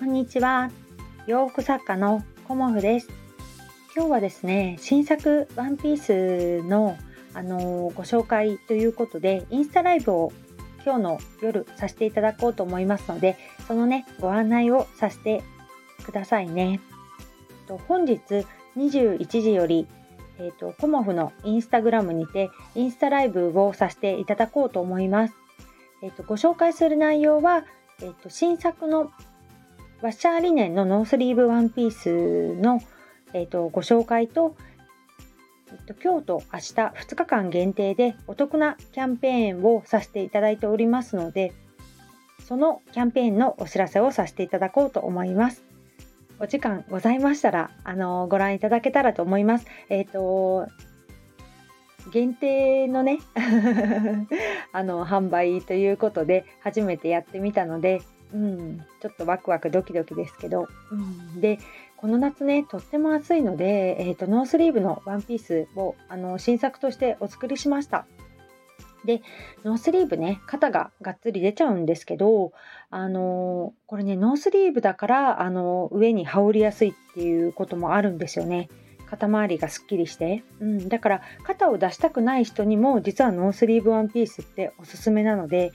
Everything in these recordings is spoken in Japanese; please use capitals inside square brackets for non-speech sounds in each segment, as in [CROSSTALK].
こんにちは。洋服作家のコモフです。今日はですね新作ワンピースのあのー、ご紹介ということでインスタライブを今日の夜させていただこうと思いますのでそのねご案内をさせてくださいね。本日21時よりえーと、コモフのインスタグラムにてインスタライブをさせていただこうと思います。えーと、ご紹介する内容は、えーと、新作のワッシャーリネンのノースリーブワンピースの、えー、とご紹介と、えー、と今日と明日2日間限定でお得なキャンペーンをさせていただいておりますのでそのキャンペーンのお知らせをさせていただこうと思います。お時間ございましたら、あのご覧いただけたらと思います。えっ、ー、と、限定のね [LAUGHS] あの販売ということで初めてやってみたので、うん、ちょっとワクワクドキドキですけど、うん、でこの夏ねとっても暑いので、えーと、ノースリーブのワンピースをあの新作としてお作りしました。で、ノースリーブね、肩ががっつり出ちゃうんですけど、あのー、これね、ノースリーブだから、あのー、上に羽織りやすいっていうこともあるんですよね。肩周りがすっきりして。うん、だから肩を出したくない人にも実はノースリーブワンピースっておすすめなので、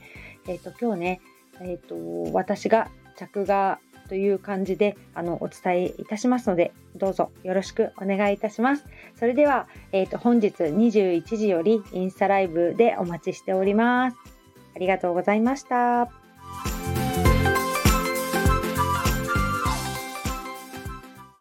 えっ、ー、と今日ね、えっ、と私が着画という感じであのお伝えいたしますのでどうぞよろしくお願いいたします。それでは、えーと、本日21時よりインスタライブでお待ちしております。ありがとうございました。